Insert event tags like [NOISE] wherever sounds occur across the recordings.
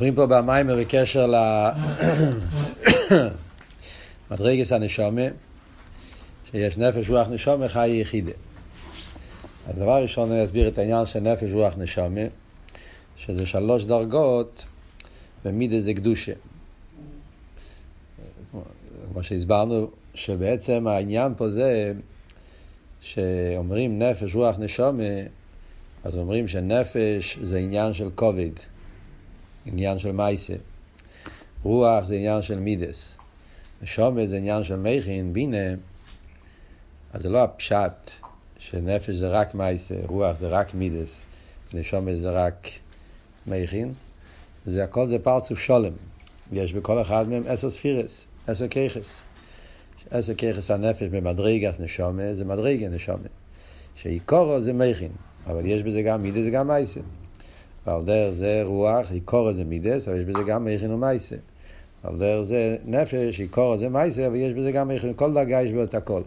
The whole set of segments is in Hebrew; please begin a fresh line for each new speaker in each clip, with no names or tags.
מדברים פה במיימר בקשר למדרגס [COUGHS] הנשומה, שיש נפש רוח נשומה חי יחידה. אז דבר ראשון אני אסביר את העניין של נפש רוח נשומה, שזה שלוש דרגות במידה זה קדושה. כמו שהסברנו, שבעצם העניין פה זה שאומרים נפש רוח נשומה, אז אומרים שנפש זה עניין של כובד. עניין של מייסה. רוח זה עניין של מידס. נשומת זה עניין של מכין, בינה. אז זה לא הפשט שנפש זה רק מייסה, רוח זה רק מידס, נשומת זה רק מכין. זה הכל זה פרצוף שולם. יש בכל אחד מהם עשר ספירס, עשר ככס. עשר ככס הנפש במדרגס נשומת, זה מדרגה נשומת. שעיקורו זה מכין, אבל יש בזה גם מידס וגם מייסה. ועל דרך זה רוח, עיקור זה מידס, אבל יש בזה גם מכין ומייסה. על דרך זה נפש, עיקור זה מייסה, אבל יש בזה גם מכין, כל דרגה יש בו את הכל.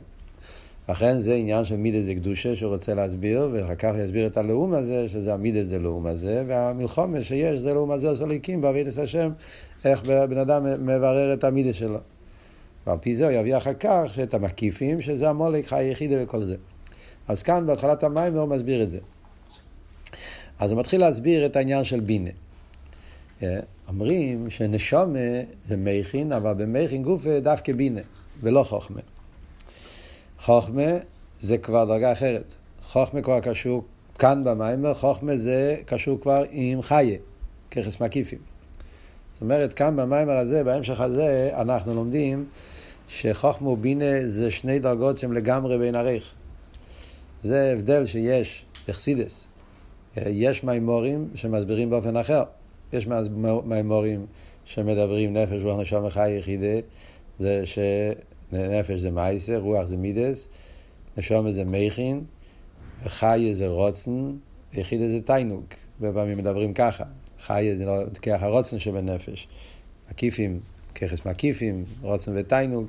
לכן זה עניין של מידס דקדושה שהוא רוצה להסביר, ואחר כך יסביר את הלאום הזה, שזה המידס דלאום הזה, והמלחומה שיש זה לאום הזה עשו ליקים בעבידת השם, איך בן אדם מברר את המידס שלו. ועל פי זה הוא יביא אחר כך את המקיפים, שזה המולק היחידה וכל זה. אז כאן בהתחלת המים הוא מסביר את זה. אז הוא מתחיל להסביר את העניין של בינה. אה, אומרים שנשומה זה מכין, אבל במכין גופה דווקא בינה, ולא חוכמה. חוכמה זה כבר דרגה אחרת. חוכמה כבר קשור כאן במיימר, חוכמה זה קשור כבר עם חיה, ככס מקיפים. זאת אומרת, כאן במיימר הזה, בהמשך הזה, אנחנו לומדים שחוכמה ובינה זה שני דרגות שהן לגמרי בין ערך. זה הבדל שיש בחסידס. יש מימורים שמסבירים באופן אחר. יש מימורים שמדברים נפש רוח נשום וחי יחידה, זה שנפש זה מייסר, רוח זה מידס, נשום זה מכין, וחי זה רוצן, יחידה זה תיינוג. הרבה פעמים מדברים ככה. חי זה לא ככה הרוצן שבנפש. מקיפים, ככס מקיפים, רוצן ותיינוג.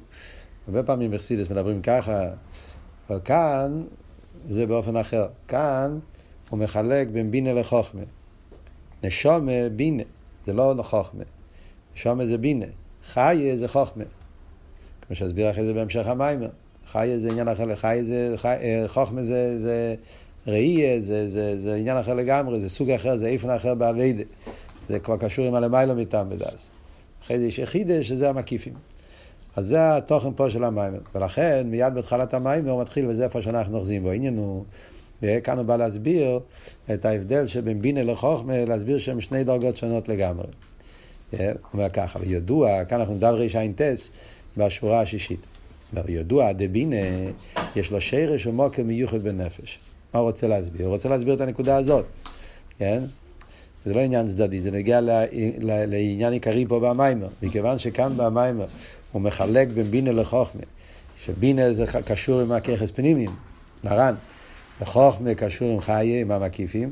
הרבה פעמים בחסידס מדברים ככה, אבל כאן זה באופן אחר. כאן הוא מחלק בין בינה לחוכמה. נשומה, בינה, זה לא חוכמה. נשומה זה בינה. חיה זה חוכמה. כמו שהסביר אחרי זה בהמשך המיימר. חיה זה עניין אחר, חיה זה, חי, אה, חוכמה זה, זה ראייה, זה, זה, זה עניין אחר לגמרי, זה סוג אחר, זה איפן אחר באביידה. זה כבר קשור עם הלמיילו מטעם בדס. אחרי זה יש יחידה שזה המקיפים. אז זה התוכן פה של המיימר. ולכן מיד בהתחלת המיימר הוא מתחיל, וזה איפה שאנחנו אוחזים בו. העניין הוא וכאן הוא בא להסביר את ההבדל שבין בינה לחוכמה, להסביר שהם שני דרגות שונות לגמרי. הוא אומר ככה, וידוע, כאן אנחנו מדברים רי"ט בשורה השישית. ידוע, דבינה, יש לו שרש ומוקר מיוחד בנפש. מה הוא רוצה להסביר? הוא רוצה להסביר את הנקודה הזאת, כן? זה לא עניין צדדי, זה נגיע לעניין עיקרי פה במיימר. מכיוון שכאן במיימר הוא מחלק בין בינה לחוכמה, שבינה זה קשור עם הככס פנימיים, נרן. וחוכמה קשור עם חיי, עם המקיפים.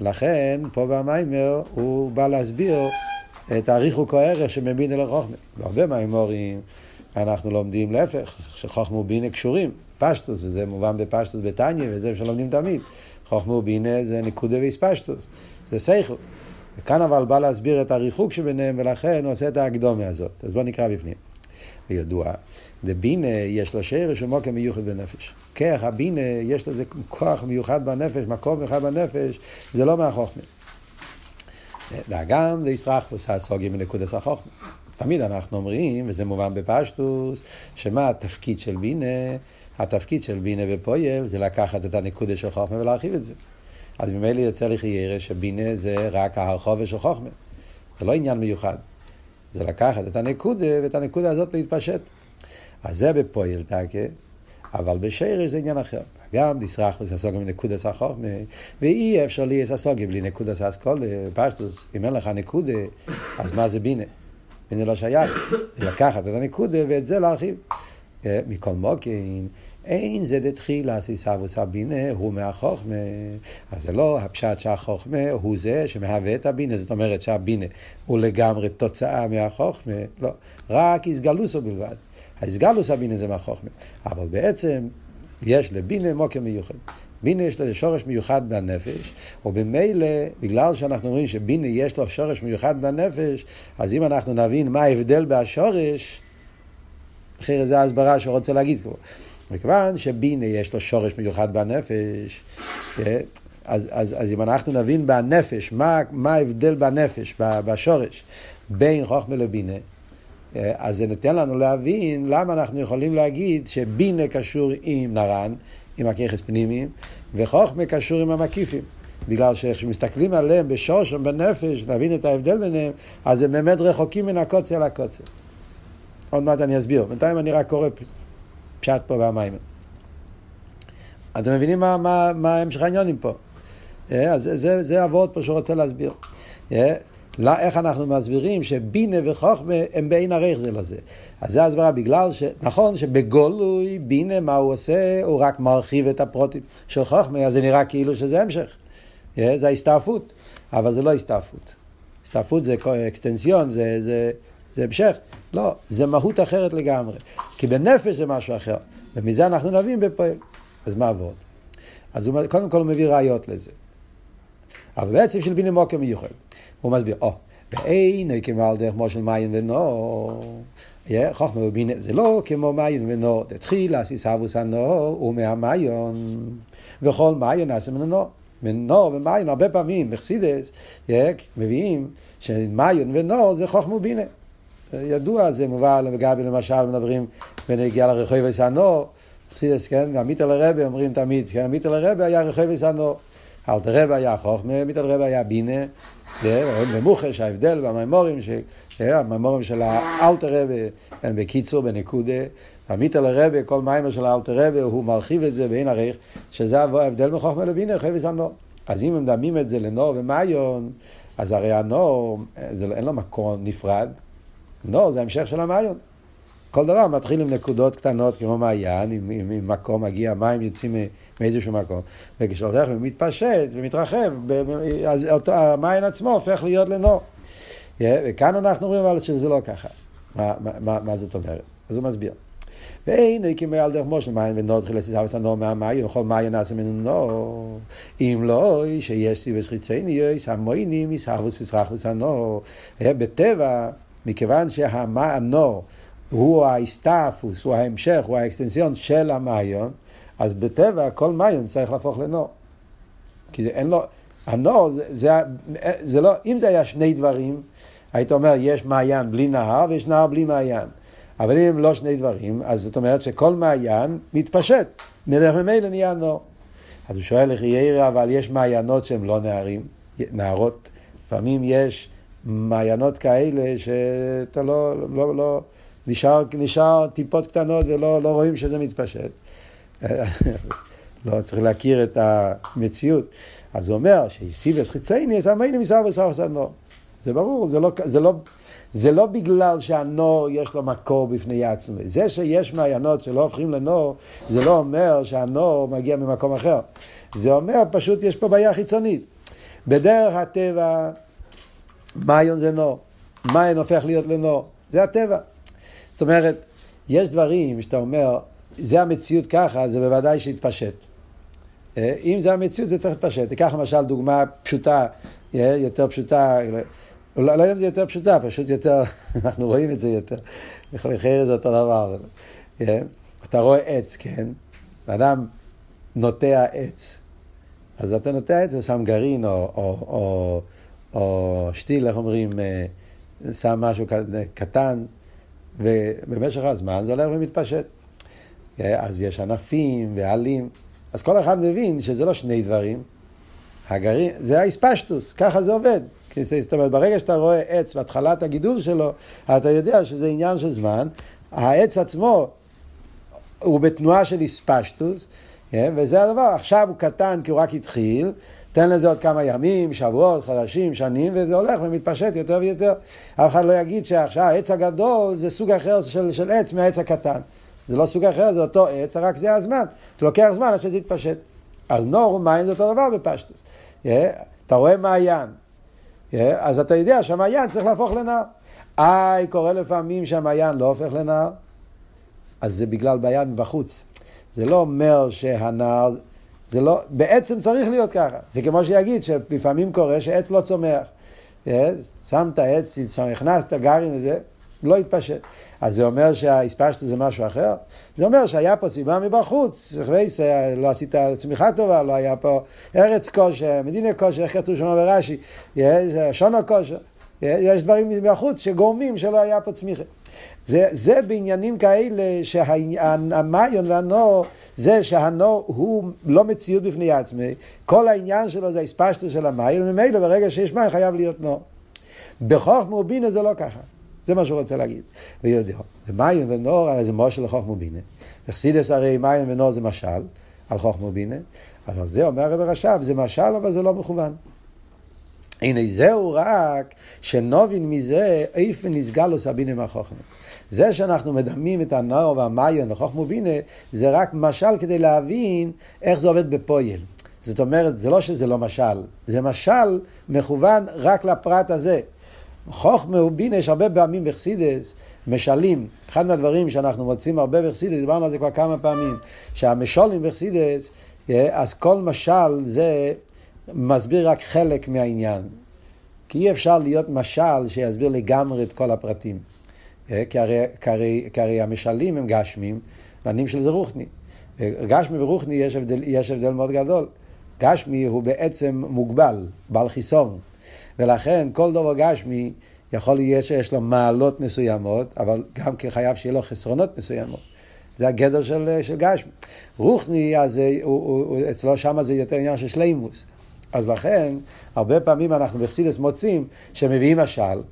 לכן, פה במיימר הוא בא להסביר את הריחוק הערך שמבין אל החוכמה. בהרבה מהאמורים אנחנו לומדים להפך, שחוכמה ובינה קשורים, פשטוס, וזה מובן בפשטוס בתניא, וזה שלומדים תמיד. חוכמה ובינה זה נקודה ואיספשטוס, זה סייכל. וכאן אבל בא להסביר את הריחוק שביניהם, ולכן הוא עושה את ההקדומה הזאת. אז בואו נקרא בפנים. וידוע לבינה יש לו שרש ומוקר מיוחד בנפש. כרך הבינה יש לזה כוח מיוחד בנפש, מקום מיוחד בנפש, זה לא מהחוכמה. והגם דיסרח עושה סוגי מנקודת החוכמה. תמיד אנחנו אומרים, וזה מובן בפשטוס, שמה התפקיד של בינה? התפקיד של בינה בפועל זה לקחת את הנקודה של חוכמה ולהרחיב את זה. אז ממילא יוצא לחיירה שבינה זה רק הרחובה של חוכמה. זה לא עניין מיוחד. זה לקחת את הנקודה ואת הנקודה הזאת להתפשט. אז זה בפועל תקה, אבל בשרש זה עניין אחר. גם דיסרח וססוגה מנקודה סחוכמה, ואי אפשר לי ססוגה בלי נקודה ססקולה, פשטוס, אם אין לך נקודה, אז מה זה בינה? בינה לא שייך, זה לקחת את הנקודה ואת זה להרחיב. אה, מכל מוקים, אין זה דתחילה סיסבוס הבינה הוא מהחוכמה. אז זה לא הפשט שהחוכמה הוא זה שמהווה את הבינה, זאת אומרת שהבינה הוא לגמרי תוצאה מהחוכמה, לא, רק איסגלוסו בלבד. האיסגלוס הבינה זה מהחוכמה. אבל בעצם יש לבינה מוקר מיוחד. בינה יש לו שורש מיוחד בנפש, ובמילא, בגלל שאנחנו רואים שבינה יש לו שורש מיוחד בנפש, אז אם אנחנו נבין מה ההבדל בשורש, אחרי זה ההסברה שהוא רוצה להגיד פה. מכיוון שבינה יש לו שורש מיוחד בנפש, אה, אז, אז, אז אם אנחנו נבין בנפש, מה, מה ההבדל בנפש, בשורש, בין חוכמה לבינה, אז זה נותן לנו להבין למה אנחנו יכולים להגיד שבינה קשור עם נרן, עם הככס פנימיים, וחוכמה קשור עם המקיפים. בגלל שכשמסתכלים עליהם בשורש בנפש, נבין את ההבדל ביניהם, אז הם באמת רחוקים מן הקוצר לקוצר. עוד מעט אני אסביר. בינתיים אני רק קורא פשט פה והמים. אתם מבינים מה, מה, מה המשך העניונים פה? אה, אז זה, זה, זה הוורד פה שהוא רוצה להסביר. לא, איך אנחנו מסבירים שבינה וחוכמה הם בעין ערך זה לזה. אז זה הסברה בגלל ש... נכון שבגולוי בינה מה הוא עושה? הוא רק מרחיב את הפרוטים של חוכמה, אז זה נראה כאילו שזה המשך. אה, זה ההסתעפות, אבל זה לא הסתעפות. הסתעפות זה אקסטנסיון, זה, זה, זה המשך. לא, זה מהות אחרת לגמרי. כי בנפש זה משהו אחר, ומזה אנחנו נבין בפועל. אז מה עבוד? אז הוא קודם כל הוא מביא ראיות לזה. אבל בעצם של בינה מוקר מיוחד. הוא מסביר, או, ואין כמו על דרך מושל מים ונור. חוכמה ובינה זה לא כמו מים ונור. תתחיל סיסבוס הנור ומהמיון. וכל מיון נעשה ממנו מנור ומיון, הרבה פעמים בחסידס מביאים שמיון ונור זה חוכמה ובינה. ידוע, זה מובא לגבי למשל, מדברים בנגיע לרחוב וסנור, חסידס, כן, גם מיטל הרבי אומרים תמיד, כן, מיטל הרבי היה רחוב וסנור. אלתר רבי היה חוכמה, מיטל רבי היה בינה, במוחש ההבדל במימורים, המימורים של האלתר רבי הם בקיצור, בנקודה, המיטל הרבי, כל מיימר של האלתר רבי, הוא מרחיב את זה בעין עריך, שזה ההבדל מחוכמה לבינה, רחוב וסנור. אז אם הם דמים את זה לנור ומאיון, אז הרי הנור, לא, אין לו מקום נפרד, נור זה המשך של המאיון. כל דבר מתחיל עם נקודות קטנות כמו מעיין, עם, עם, עם מקום מגיע, מים יוצאים מאיזשהו מקום. וכשהולך ומתפשט ומתרחב, אז אותו, המעיין עצמו הופך להיות לנור. וכאן אנחנו רואים אבל שזה לא ככה. מה, מה, מה, זאת אומרת? אז הוא מסביר. ואין כמי על דרך מושל מים ונור תחילה סיסאוס הנור מהמים וכל מים נעשה ממנו נור אם לא שיש סיבס חיצניוס המוינים יסחבוס יסחבוס הנור בטבע מכיוון שהנור הוא ההסתעפוס, הוא ההמשך, הוא האקסטנסיון של המעיון, אז בטבע כל מעיון צריך להפוך לנור. כי אין לו, הנור זה, זה, זה לא, אם זה היה שני דברים, היית אומר יש מעיין בלי נהר ויש נהר בלי מעיין. אבל אם לא שני דברים, אז זאת אומרת שכל מעיין מתפשט, מדרך ממילא נהיה נור. אז הוא שואל איך ירא, אבל יש מעיינות שהם לא נהרים, נהרות, לפעמים יש מעיינות כאלה שאתה לא, לא, לא, נשאר, נשאר טיפות קטנות ולא לא רואים שזה מתפשט. [LAUGHS] לא צריך להכיר את המציאות. אז הוא אומר שסיבס חיצייני, אז אמייני מסר וסר סנור. זה ברור, זה לא, זה, לא, זה לא בגלל שהנור יש לו מקור בפני עצמו. זה שיש מעיינות שלא הופכים לנור, זה לא אומר שהנור מגיע ממקום אחר. זה אומר פשוט יש פה בעיה חיצונית. בדרך הטבע, מעיון זה נור. מעיין הופך להיות לנור. זה הטבע. זאת אומרת, יש דברים שאתה אומר, זה המציאות ככה, זה בוודאי שיתפשט. אה, אם זה המציאות, זה צריך להתפשט. תיקח למשל דוגמה פשוטה, אה, יותר פשוטה, לא, לא יודע אם זה יותר פשוטה, פשוט יותר, [LAUGHS] אנחנו רואים את זה יותר. לכן זה אותו דבר. אה, אתה רואה עץ, כן? אדם נוטע עץ. אז אתה נוטע עץ, שם גרעין או, או, או, או שתיל, איך אומרים, שם משהו קטן, ובמשך הזמן זה הולך ומתפשט. אז יש ענפים ועלים, אז כל אחד מבין שזה לא שני דברים. הגרעין, זה האספשטוס, ככה זה עובד. זאת אומרת, ברגע שאתה רואה עץ בהתחלת הגידול שלו, אתה יודע שזה עניין של זמן. העץ עצמו הוא בתנועה של אספשטוס, וזה הדבר. עכשיו הוא קטן כי הוא רק התחיל, תן לזה עוד כמה ימים, שבועות, חודשים, שנים, וזה הולך ומתפשט יותר ויותר. אף אחד לא יגיד שעכשיו העץ הגדול זה סוג אחר של, של עץ מהעץ הקטן. זה לא סוג אחר, זה אותו עץ, רק זה הזמן. זה לוקח זמן עד שזה יתפשט. אז נור ומים זה אותו דבר בפשטוס. Yeah, אתה רואה מעיין, yeah, אז אתה יודע שהמעיין צריך להפוך לנהר. איי, קורה לפעמים שהמעיין לא הופך לנהר, אז זה בגלל בעיה מבחוץ. זה לא אומר שהנהר זה לא, בעצם צריך להיות ככה. זה כמו שיגיד שלפעמים קורה שעץ לא צומח. שמת עץ, הכנסת גרעין וזה, לא התפשט. אז זה אומר שהספשת זה משהו אחר? זה אומר שהיה פה סיבה מבחוץ, לא עשית צמיחה טובה, לא היה פה ארץ כושר, מדינה כושר, איך כתוב שם ברש"י, שונו כושר. יש דברים מבחוץ שגורמים שלא היה פה צמיחה. זה, זה בעניינים כאלה שהמיון והנור, זה שהנור הוא לא מציאות בפני עצמי, כל העניין שלו זה הספשטו של המיון, וממילא ברגע שיש מים חייב להיות נור. בחוכמה ובינה זה לא ככה. זה מה שהוא רוצה להגיד. ויודע, ומיון ונור הרי זה מושל לחוכמה ובינה. וחסידס הרי מיון ונור זה משל על חוכמה ובינה, אבל זה אומר הרב רש"ב, זה משל אבל זה לא מכוון. הנה זהו רק שנובין מזה איפה נסגלוס הבינה מהחוכמה. זה שאנחנו מדמים את הנאור והמיון לחוכמה ובינה, זה רק משל כדי להבין איך זה עובד בפועל. זאת אומרת, זה לא שזה לא משל, זה משל מכוון רק לפרט הזה. חוכמה ובינה יש הרבה פעמים בחסידס, משלים. אחד מהדברים שאנחנו מוצאים הרבה בחסידס, דיברנו על זה כבר כמה פעמים, שהמשולים בחסידס, אה, אז כל משל זה מסביר רק חלק מהעניין. כי אי אפשר להיות משל שיסביר לגמרי את כל הפרטים. אה, כי הרי, כי כי הרי המשלים הם גשמים, והנים של זה רוחני. אה, גשמי ורוחני יש הבדל, יש הבדל מאוד גדול. גשמי הוא בעצם מוגבל, בעל חיסון. ולכן כל דבר גשמי יכול להיות שיש לו מעלות מסוימות, אבל גם כחייב שיהיה לו חסרונות מסוימות. זה הגדר של, של גשמי. רוחני, אז הוא, הוא, הוא, אצלו שם זה יותר עניין של שלימוס. אז לכן, הרבה פעמים אנחנו בחסידס מוצאים שמביאים משל,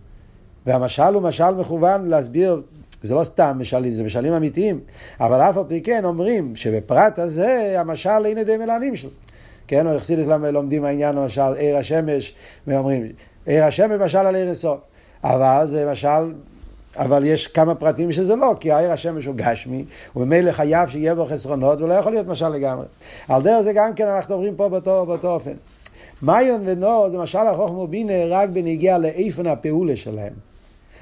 והמשל הוא משל מכוון להסביר, זה לא סתם משלים, זה משלים אמיתיים, אבל אף על פי כן אומרים שבפרט הזה המשל אין ידי מלענים שלו. כן, או החסידס לומדים העניין למשל עיר השמש, ואומרים עיר השמש משל על עיר הסוף, אבל זה משל אבל יש כמה פרטים שזה לא, כי העיר השמש הוא גשמי, וממילא חייב שיהיה בו חסרונות, ולא יכול להיות משל לגמרי. על דרך זה גם כן אנחנו מדברים פה באותו, באותו אופן. מיון ונור זה משל החוכמה ובינה רק בנגיע לאיפן הפעולה שלהם.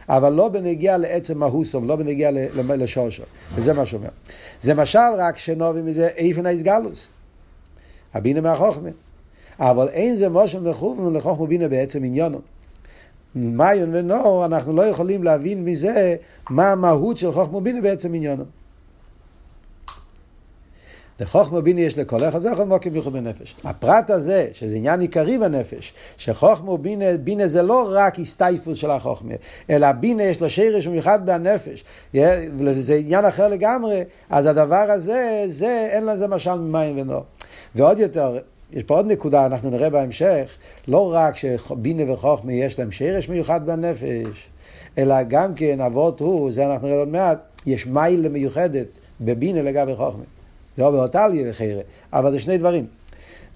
אבל לא בנגיע לעצם ההוסום, לא בנגיע לשורשו. וזה מה שאומר. זה משל רק שנובי מזה איפן האיסגלוס. הבינה מהחוכמה. אבל אין זה מושל מכוון לחוכמה ובינה בעצם עניונו. מיון ונור, אנחנו לא יכולים להבין מזה מה המהות של חוכמה ובינה בעצם עניונו. לחוכמה ביני יש לכל אחד ואחד מוקים ביחוד בנפש. הפרט הזה, שזה עניין עיקרי בנפש, שחוכמה ובינה, בינה זה לא רק הסטייפוס של החוכמה, אלא בינה יש לו שרש מיוחד בנפש, זה עניין אחר לגמרי, אז הדבר הזה, זה, אין לזה משל ממים ונור. ועוד יותר, יש פה עוד נקודה, אנחנו נראה בהמשך, לא רק שבינה וחוכמה יש להם שרש מיוחד בנפש, אלא גם כן אבות הוא, זה אנחנו נראה עוד מעט, יש מיילה מיוחדת בבינה לגבי חוכמה. זה לא באותליה וחיירה, אבל זה שני דברים.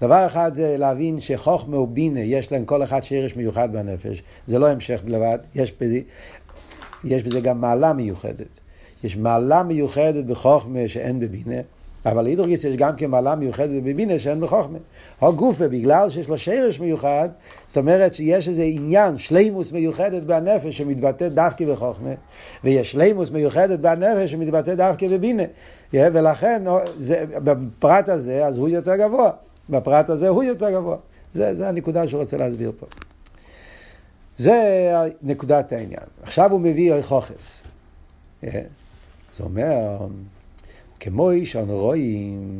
דבר אחד זה להבין שחוכמה ובינה, יש להם כל אחד שרש מיוחד בנפש. זה לא המשך בלבד, יש בזה, יש בזה גם מעלה מיוחדת. יש מעלה מיוחדת בחוכמה שאין בבינה. אבל להידרוגיס יש גם כן מעלה מיוחדת בבינה שאין בחוכמה. הגופה, בגלל שיש לו שרש מיוחד, זאת אומרת שיש איזה עניין, שלימוס מיוחדת בנפש שמתבטא דווקא בחוכמה, ויש שלימוס מיוחדת בנפש שמתבטא דווקא בבינה. ולכן, זה, בפרט הזה, אז הוא יותר גבוה. בפרט הזה הוא יותר גבוה. זה, זה הנקודה שהוא רוצה להסביר פה. זה נקודת העניין. עכשיו הוא מביא חוכס. אז הוא אומר... כמו שאנו רואים,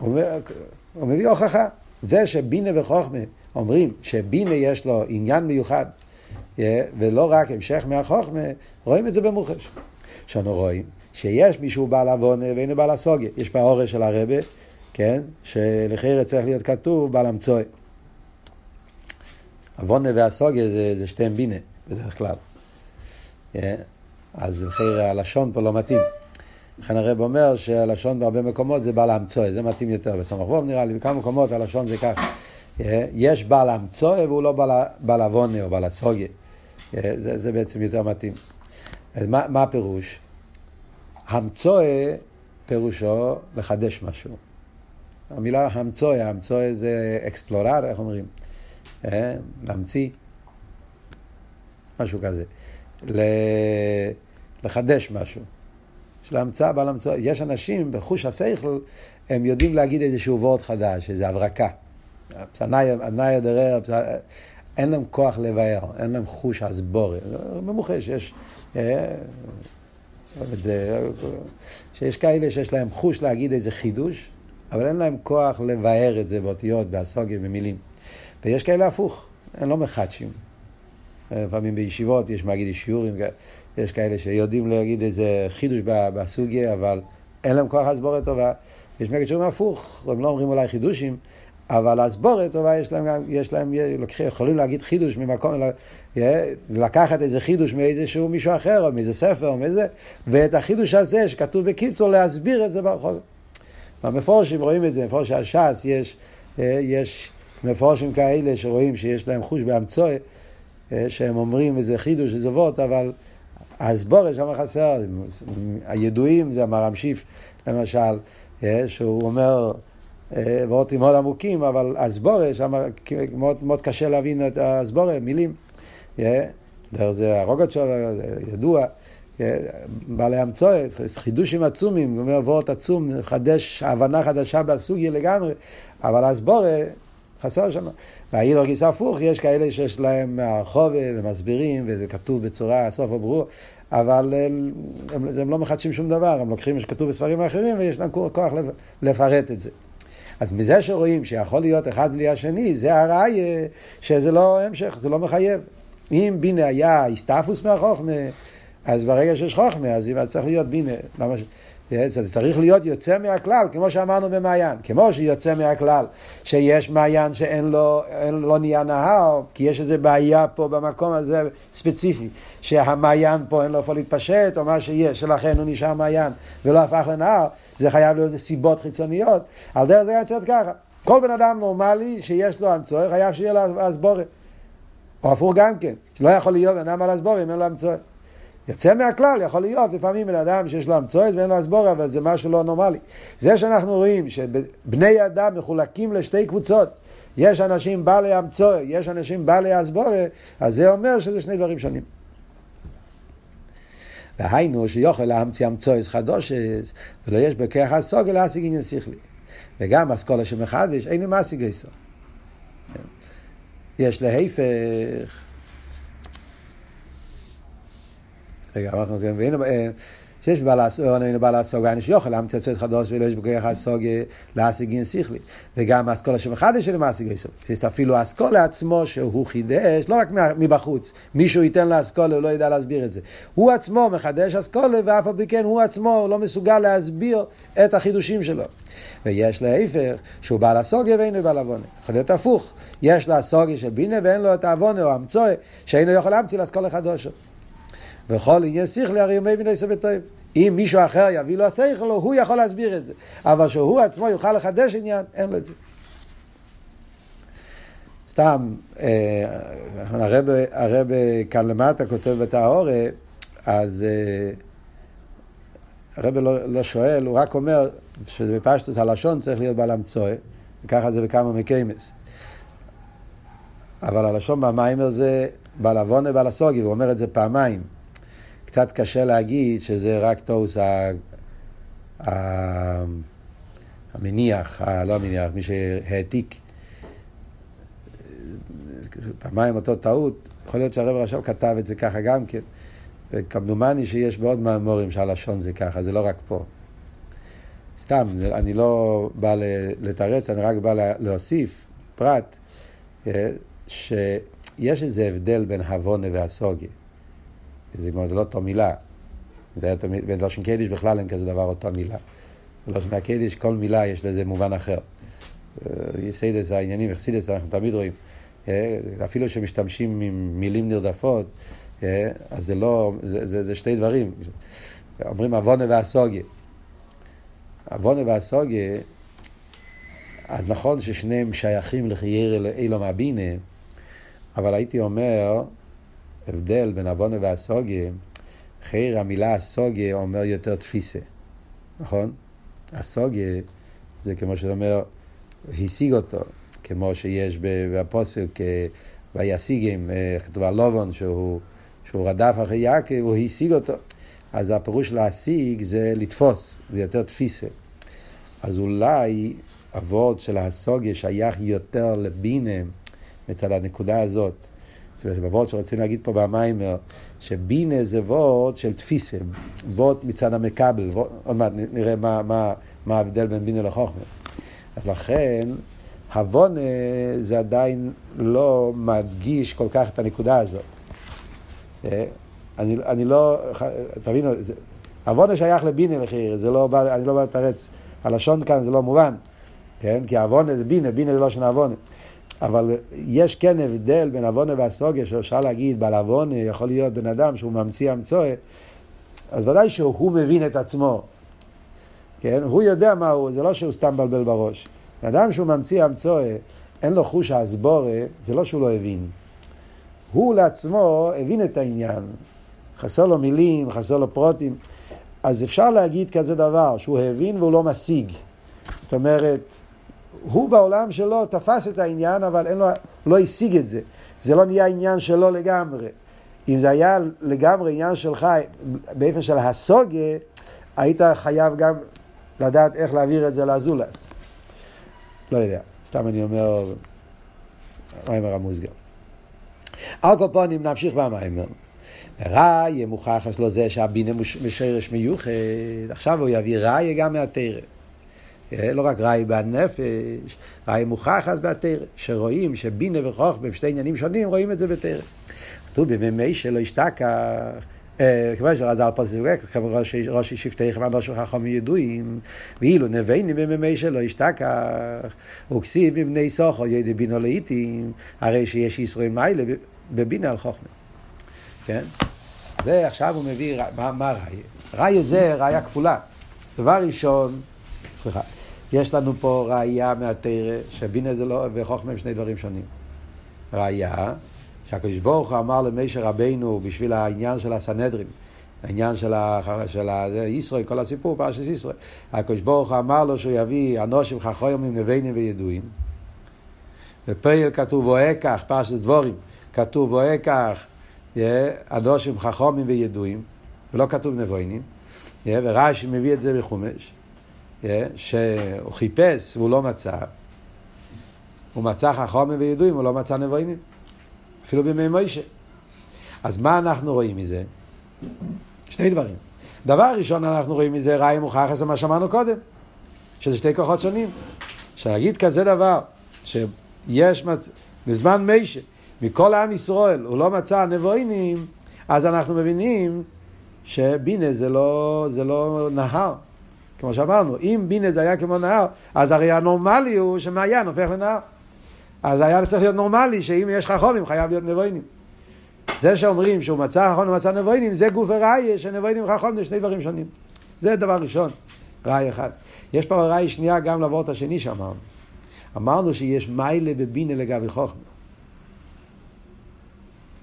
הוא מביא הוכחה. זה שבינה וחוכמה אומרים שבינה יש לו עניין מיוחד, ולא רק המשך מהחוכמה, רואים את זה במוחש. שאנו רואים שיש מישהו בעל עוונה ואינו בעל הסוגיה. יש באורש של הרבה, כן, שלחירת צריך להיות כתוב בעל המצוי. עוונה והסוגיה זה, זה שתיהם בינה, בדרך כלל. אז לחירת הלשון פה לא מתאים. לכן הרב אומר שהלשון בהרבה מקומות זה בעל המצוי, זה מתאים יותר בסמך ווב נראה לי, בכמה מקומות הלשון זה ככה. אה, יש בעל המצוי והוא לא בעל, עוונה או בעל הסוגיה. אה, זה, זה בעצם יותר מתאים. אז מה, מה הפירוש? המצוי פירושו לחדש משהו. המילה המצוי, המצוי זה אקספלורר, איך אומרים? אה, להמציא, משהו כזה. לחדש משהו. של המצאה, בעל המצאה. יש אנשים בחוש השכל, הם יודעים להגיד איזשהו וורד חדש, איזו הברקה. פסנאי דרר, אין להם כוח לבאר, אין להם חוש הסבורי. במוחש יש... אה, שיש כאלה שיש להם חוש להגיד איזה חידוש, אבל אין להם כוח לבאר את זה באותיות, באסוגיה, במילים. ויש כאלה הפוך, הם לא מחדשים. לפעמים בישיבות יש מגיד שיעורים, יש כאלה שיודעים להגיד איזה חידוש בסוגיה, אבל אין להם כוח הסבורת טובה. יש מגיד שאומרים הפוך, הם לא אומרים אולי חידושים, אבל הסבורת טובה יש להם, יש להם, יכולים להגיד חידוש ממקום, לקחת איזה חידוש מאיזשהו מישהו אחר, או מאיזה ספר, או מאיזה, ואת החידוש הזה שכתוב בקיצור, להסביר את זה ברחוב. במפורשים רואים את זה, מפורש הש"ס יש, יש מפורשים כאלה שרואים שיש להם חוש באמצוי, שהם אומרים איזה חידוש, איזה וורט, אבל הסבורת שם חסר, הידועים זה המרם שיף, למשל, שהוא אומר, וורטים מאוד עמוקים, אבל הסבורה, שם מאוד, מאוד קשה להבין את הסבורה, מילים. דרך זה הרוגצ'וב, ידוע, בעלי המצואת, חידושים עצומים, הוא אומר וורט עצום, חדש, הבנה חדשה בסוגיה לגמרי, אבל הסבורה חסר שם. והאידור גיס הפוך, יש כאלה שיש להם הרחובה ומסבירים, וזה כתוב בצורה סוף הברור, אבל הם, הם, לא מחדשים שום דבר, הם לוקחים מה שכתוב בספרים האחרים ויש להם כוח לפרט את זה. אז מזה שרואים שיכול להיות אחד בלי השני, זה הראיה שזה לא המשך, זה לא מחייב. אם בינה היה הסתעפוס מהחוכמה, אז ברגע שיש חוכמה, אז צריך להיות בינה. למה ש... זה צריך להיות יוצא מהכלל, כמו שאמרנו במעיין. כמו שיוצא מהכלל, שיש מעיין שאין לו, אין, לא נהיה נהר, כי יש איזו בעיה פה במקום הזה ספציפי, שהמעיין פה אין לו איפה להתפשט, או מה שיש, שלכן הוא נשאר מעיין ולא הפך לנהר, זה חייב להיות סיבות חיצוניות, על דרך זה יוצא ככה. כל בן אדם נורמלי שיש לו המצוא, חייב שיהיה לו הסבורת. או הפוך גם כן, שלא יכול להיות בן אדם על הסבורת אם אין לו המצוא. יוצא מהכלל, יכול להיות לפעמים בן אדם שיש לו המצואס ואין לו הסבורה, אבל זה משהו לא נורמלי. זה שאנחנו רואים שבני אדם מחולקים לשתי קבוצות, יש אנשים בעלי המצואס, יש אנשים בעלי הסבורה, אז זה אומר שזה שני דברים שונים. והיינו שיוכל להמציא המצואס חדושס, ולא יש בכך הסוגל להשיג עניין שכלי. וגם אסכולה שמחדש, אין לי משיג איסו. יש להפך. רגע, אנחנו כן, והנה, שיש בעל הסוג, אין בעל הסוג, אין שיוכל להמציא יוצא חדוש ולא יש בכוח הסוג להשיג אין שכלי. וגם האסכולה שמחדש של להשיג יסוד. אפילו האסכולה עצמו שהוא חידש, לא רק מבחוץ, מישהו ייתן לאסכולה, הוא לא ידע להסביר את זה. הוא עצמו מחדש אסכולה, ואף על פי כן הוא עצמו לא מסוגל להסביר את החידושים שלו. ויש להפך, שהוא בעל הסוגיה ואינו בעל עוונה. יכול להיות הפוך, יש לו הסוגיה של בינה ואין לו את העוונה או המצוי, שאינו יכול להמציא לאסכולה חדושה. וכל עניין שכלי הרי הוא מבין עשר וטוב. אם מישהו אחר יביא לו השכל, הוא יכול להסביר את זה. אבל שהוא עצמו יוכל לחדש עניין, אין לו את זה. סתם, הרב כאן למטה כותב בתאורה, אז הרב לא, לא שואל, הוא רק אומר שבפשטוס הלשון צריך להיות בעל המצוי, וככה זה בכמה מקיימס. אבל הלשון במיימר זה בעל עוונה בעל הסוגי, הוא אומר את זה פעמיים. קצת קשה להגיד שזה רק טוס ה... ה... המניח, ה... לא המניח, מי שהעתיק. פעמיים אותו טעות, יכול להיות שהרב רשם כתב את זה ככה גם כן. וכמדומני שיש בעוד מאמורים שהלשון זה ככה, זה לא רק פה. סתם, אני לא בא לתרץ, אני רק בא להוסיף פרט, אה, שיש איזה הבדל בין הבונה והסוגיה. זה כבר לא אותו מילה. בלושן קיידיש בכלל אין כזה דבר אותו מילה. בלושן הקיידיש כל מילה יש לזה מובן אחר. אה, יסיידס העניינים, אכסידס, אנחנו תמיד רואים. אה, אפילו שמשתמשים עם מילים נרדפות, אה, אז זה לא, זה, זה, זה שתי דברים. אומרים עוונה והסוגיה. עוונה והסוגיה, אז נכון ששניהם שייכים לחייר אילום הבינה, אבל הייתי אומר, הבדל בין עוונה והסוגיה, חייר המילה הסוגיה אומר יותר תפיסה, נכון? הסוגיה זה כמו שאומר, השיג אותו, כמו שיש בפוסק, וישיגם, כתוב על לובון שהוא, שהוא רדף אחרי יעקב, הוא השיג אותו. אז הפירוש להשיג זה לתפוס, זה יותר תפיסה. אז אולי הוורד של הסוגיה שייך יותר לבינה מצד הנקודה הזאת. זאת אומרת, בוורד שרוצים להגיד פה במיימר, שבינה זה וורד של תפיסה, וורד מצד המקבל, עוד מעט נראה מה, מה, מה ההבדל בין בינה לחוכמה. אז לכן, הבונה זה עדיין לא מדגיש כל כך את הנקודה הזאת. אה, אני, אני לא, תבינו, עוונה שייך לבינה לחיר, זה לא אני לא בא לתרץ, הלשון כאן זה לא מובן, כן? כי עוונה זה בינה, בינה זה לא שנה עוונה. אבל יש כן הבדל בין עוונה והסוגיה, שאפשר להגיד, בעל עוונה יכול להיות בן אדם שהוא ממציא המצואה, אז ודאי שהוא מבין את עצמו, כן? הוא יודע מה הוא, זה לא שהוא סתם מבלבל בראש. אדם שהוא ממציא המצואה, אין לו חוש ההסבורה, זה לא שהוא לא הבין. הוא לעצמו הבין את העניין. חסר לו מילים, חסר לו פרוטים. אז אפשר להגיד כזה דבר, שהוא הבין והוא לא משיג. זאת אומרת, הוא בעולם שלו תפס את העניין, אבל אין לו, לא השיג את זה. זה לא נהיה עניין שלו לגמרי. אם זה היה לגמרי עניין שלך, באופן של הסוגיה, היית חייב גם לדעת איך להעביר את זה לאזולס. לא יודע, סתם אני אומר, מיימר המוסגר. על כל פונים נמשיך במיימר. ראיה מוכחס לו זה שהבינה משרש מיוחד, עכשיו הוא יביא ראיה גם מהתרא. אה, לא רק ראי בנפש, ראי מוכחס בתרא, שרואים שבינה וחוכמה הם שתי עניינים שונים, רואים את זה בתרא. כתוב בממי שלא השתכח, כמו שרז"ל פה זה כמו ראשי שבטיכם אנוש וחכם ידועים, ואילו נבינים בממי שלא השתכח, וכסיב מבני סוכו ידי בינו לעיתים, הרי שיש ישראל מיילה בבינה על חוכמה. כן? ועכשיו הוא מביא, מה, ראיה? ראיה זה ראיה כפולה. דבר ראשון, סליחה, יש לנו פה ראיה מהתרא, שבינה זה לא, וחוכמה הם שני דברים שונים. ראיה, שהקדוש ברוך הוא אמר למשה רבינו בשביל העניין של הסנהדרין, העניין של, ה, של ה, ישראל, כל הסיפור, פרשת ישראל. הקדוש ברוך הוא אמר לו שהוא יביא אנושים חכוימים נבינים וידועים. בפייל כתוב ואקח, פרשת דבורים, כתוב ואקח אנושים חכומים וידועים, ולא כתוב נבוינים. ורש"י מביא את זה בחומש. שהוא חיפש והוא לא מצא, הוא מצא חכומים וידועים, הוא לא מצא נבוינים. אפילו בימי מוישה. אז מה אנחנו רואים מזה? שני דברים. דבר ראשון אנחנו רואים מזה ראי מוכח זה מה שאמרנו קודם, שזה שתי כוחות שונים. שנגיד כזה דבר, שיש מצ... בזמן מיישה, מכל עם ישראל הוא לא מצא נבוינים, אז אנחנו מבינים שבינה זה לא, זה לא נהר. כמו שאמרנו, אם בינה זה היה כמו נהר, אז הרי הנורמלי הוא שמעיין הופך לנהר. אז היה צריך להיות נורמלי שאם יש חכומים חייב להיות נבוינים. זה שאומרים שהוא מצא חכום ומצא נבוינים, זה גוף וראיה שנבוינים וחכום זה שני דברים שונים. זה דבר ראשון, ראי אחד. יש פה ראי שנייה גם את השני שאמרנו. אמרנו שיש מיילה בבינה לגבי חוכמה.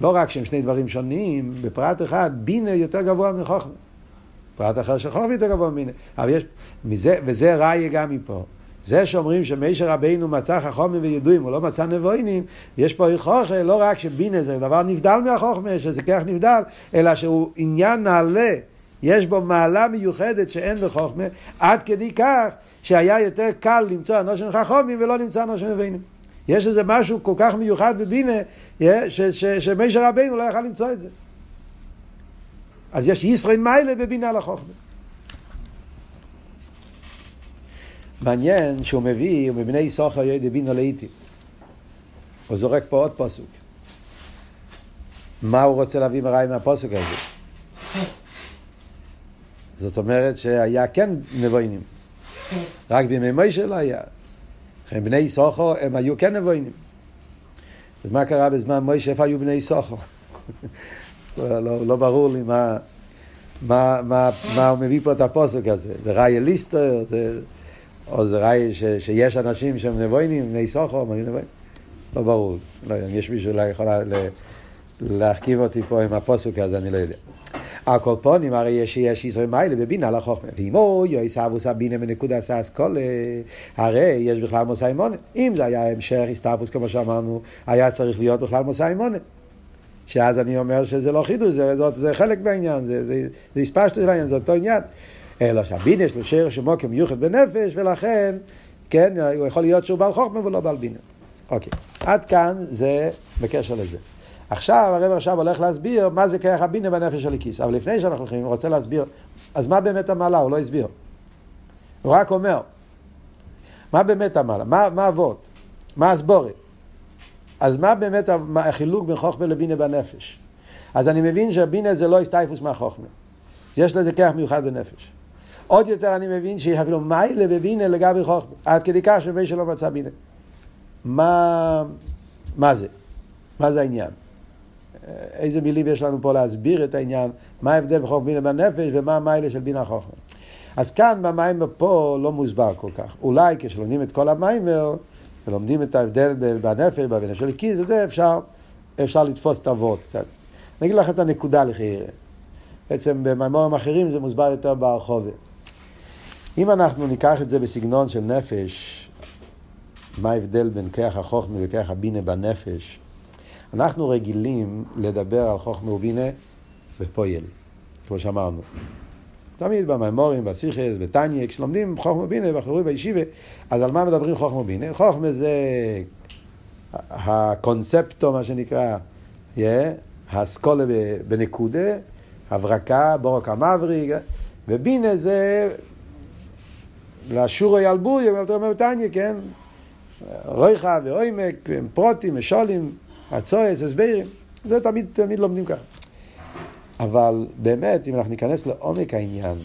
לא רק שהם שני דברים שונים, בפרט אחד, בינה יותר גבוה מחוכמה. פרט אחר של חוכמה יותר גבוה מבינה. אבל יש, מזה, וזה ראי גם מפה. זה שאומרים שמשה רבינו מצא חכומים וידועים, הוא לא מצא נבוינים, יש פה חוכמה, לא רק שבינה זה דבר נבדל מהחוכמה, שזה כך נבדל, אלא שהוא עניין נעלה. יש בו מעלה מיוחדת שאין בחוכמה, עד כדי כך שהיה יותר קל למצוא אנושים חכומים ולא למצוא אנושים נבינים. יש איזה משהו כל כך מיוחד בבינה, שמשה רבינו לא יכל למצוא את זה. אז יש ישראל מיילה בבינה לחוכמה. מעניין שהוא מביא, ומבני סוחר ידי בינו לאיטי. הוא זורק פה עוד פסוק. מה הוא רוצה להביא מראי מהפסוק הזה? זאת אומרת שהיה כן נבוינים. רק בימי מוישה לא היה. לכן בני סוחו הם היו כן נבוינים. אז מה קרה בזמן מוישה? איפה היו בני סוחו? לא, לא, לא ברור לי מה, מה, מה, מה הוא מביא פה את הפוסק הזה. זה ראי ליסטר, זה... או זה ראי ש, שיש אנשים שהם נבוינים, בני סוחו, מה נבוינים? לא ברור. לא יודע, אם יש מישהו שאולי יכול לה, להחכיב אותי פה עם הפוסק הזה, אני לא יודע. הקולפונים הרי יש שיש ישראל מיילה בבינה לחוכמה. ואימו יויס אבוס הבינה מנקודה סאס כל הרי יש בכלל מוסאי מונה. אם זה היה המשך הסתעפוס כמו שאמרנו, היה צריך להיות בכלל מוסאי מונה. שאז אני אומר שזה לא חידוש, זה, זה, זה חלק מהעניין, זה, זה, זה הספשטות של העניין, זה אותו עניין. אלא שהבינה יש לו שרש שמוקר מיוחד בנפש, ולכן, כן, הוא יכול להיות שהוא בעל חוכמה ולא בעל בינה. אוקיי, עד כאן זה בקשר לזה. עכשיו הרב עכשיו הולך להסביר מה זה כרך הבינה בנפש של הכיס. אבל לפני שאנחנו הולכים, הוא רוצה להסביר, אז מה באמת המעלה? הוא לא הסביר. הוא רק אומר, מה באמת המעלה? מה אבות? מה הסבורת? אז מה באמת החילוק בין חוכמה לבינה בנפש? אז אני מבין שהבינה זה לא הסטייפוס מהחוכמה. יש לזה כרך מיוחד בנפש. עוד יותר אני מבין שיש אפילו מיילה בבינה לגבי חוכמה. עד כדי כך שבי שלא מצא בינה. מה, מה זה? מה זה העניין? איזה מילים יש לנו פה להסביר את העניין, מה ההבדל בחוכמה בינה בנפש ומה המיילה של בינה חוכמה. אז כאן במיימר פה לא מוסבר כל כך. אולי כשלומדים את כל המיימר ולומדים את ההבדל בנפש, בבינה של הכיס וזה, אפשר, אפשר לתפוס את הוורד קצת. אני אגיד לך את הנקודה לחייר. בעצם במיימורים אחרים זה מוסבר יותר ברחובה. אם אנחנו ניקח את זה בסגנון של נפש, מה ההבדל בין כיח החוכמה וכיח הבינה בנפש? אנחנו רגילים לדבר על חוכמה ובינה בפויל, כמו שאמרנו. תמיד במימורים, בסיכס, בטניה, כשלומדים חוכמה ובינה, בחורי בישיבה, אז על מה מדברים חוכמה ובינה? חוכמה זה הקונספטו, מה שנקרא, yeah, האסכולה בנקודה, הברקה, בורק המבריג, ובינה זה לשורו ילבוי, אבל אתה אומר טניה, כן? רויחה ועומק, פרוטים, משולים, הצועס, הסברים, זה תמיד, תמיד לומדים ככה. אבל באמת, אם אנחנו ניכנס לעומק העניין,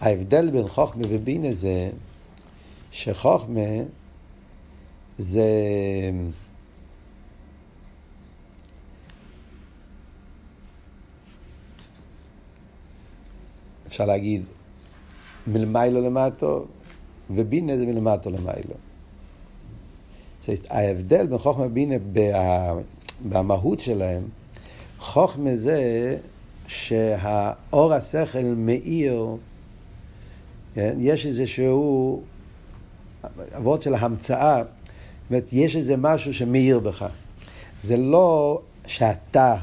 ההבדל בין חוכמה ובינה זה שחוכמה זה... אפשר להגיד מלמיילו למטו, ובינה זה מלמטו למיילו. ההבדל בין חוכמה ובינה במהות שלהם, חוכמה זה שהאור השכל מאיר, כן? יש איזה שהוא, אבות של ההמצאה, זאת אומרת, יש איזה משהו שמאיר בך. זה לא שאתה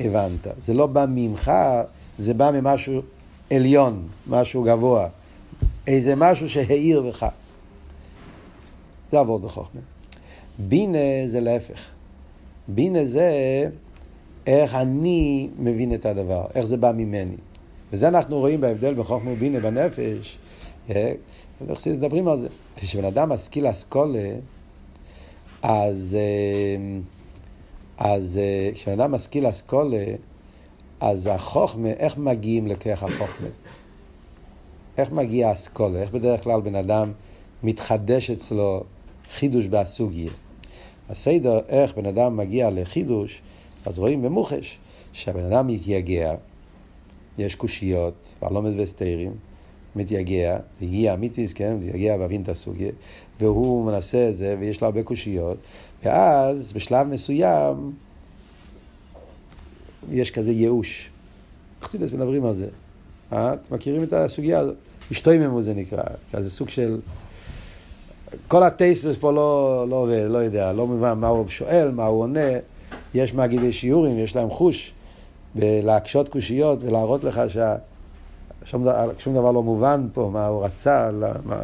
הבנת, זה לא בא ממך, זה בא ממשהו עליון, משהו גבוה. איזה משהו שהאיר בך. זה עבוד בחוכמה. בינה זה להפך. בינה זה איך אני מבין את הדבר, איך זה בא ממני. וזה אנחנו רואים בהבדל בין חוכמה ובינה בנפש. אה, מדברים על זה? כשבן אדם משכיל אסכולה, אז, אה, אז אה, כשבן אדם משכיל אסכולה, אז החוכמה, איך מגיעים לכך החוכמה? איך מגיע אסכולה? איך בדרך כלל בן אדם מתחדש אצלו חידוש באסוגיה? הסדר, איך בן אדם מגיע לחידוש, אז רואים במוחש שהבן אדם מתייגע, יש קושיות, פרלומס וסתירים, מתייגע, הגיע אמיתיס, כן, מתייגע בהבין את הסוגיה, והוא מנסה את זה, ויש לו הרבה קושיות, ואז בשלב מסוים יש כזה ייאוש. חסידס מדברים על זה. אה? אתם מכירים את הסוגיה הזאת? אשתויממו זה נקרא, כזה סוג של... כל הטייסטס פה לא, לא עובד, לא יודע, לא מבין מה הוא שואל, מה הוא עונה. יש מגידי שיעורים, יש להם חוש בלהקשות קושיות ולהראות לך ששום דבר, דבר לא מובן פה, מה הוא רצה, מה,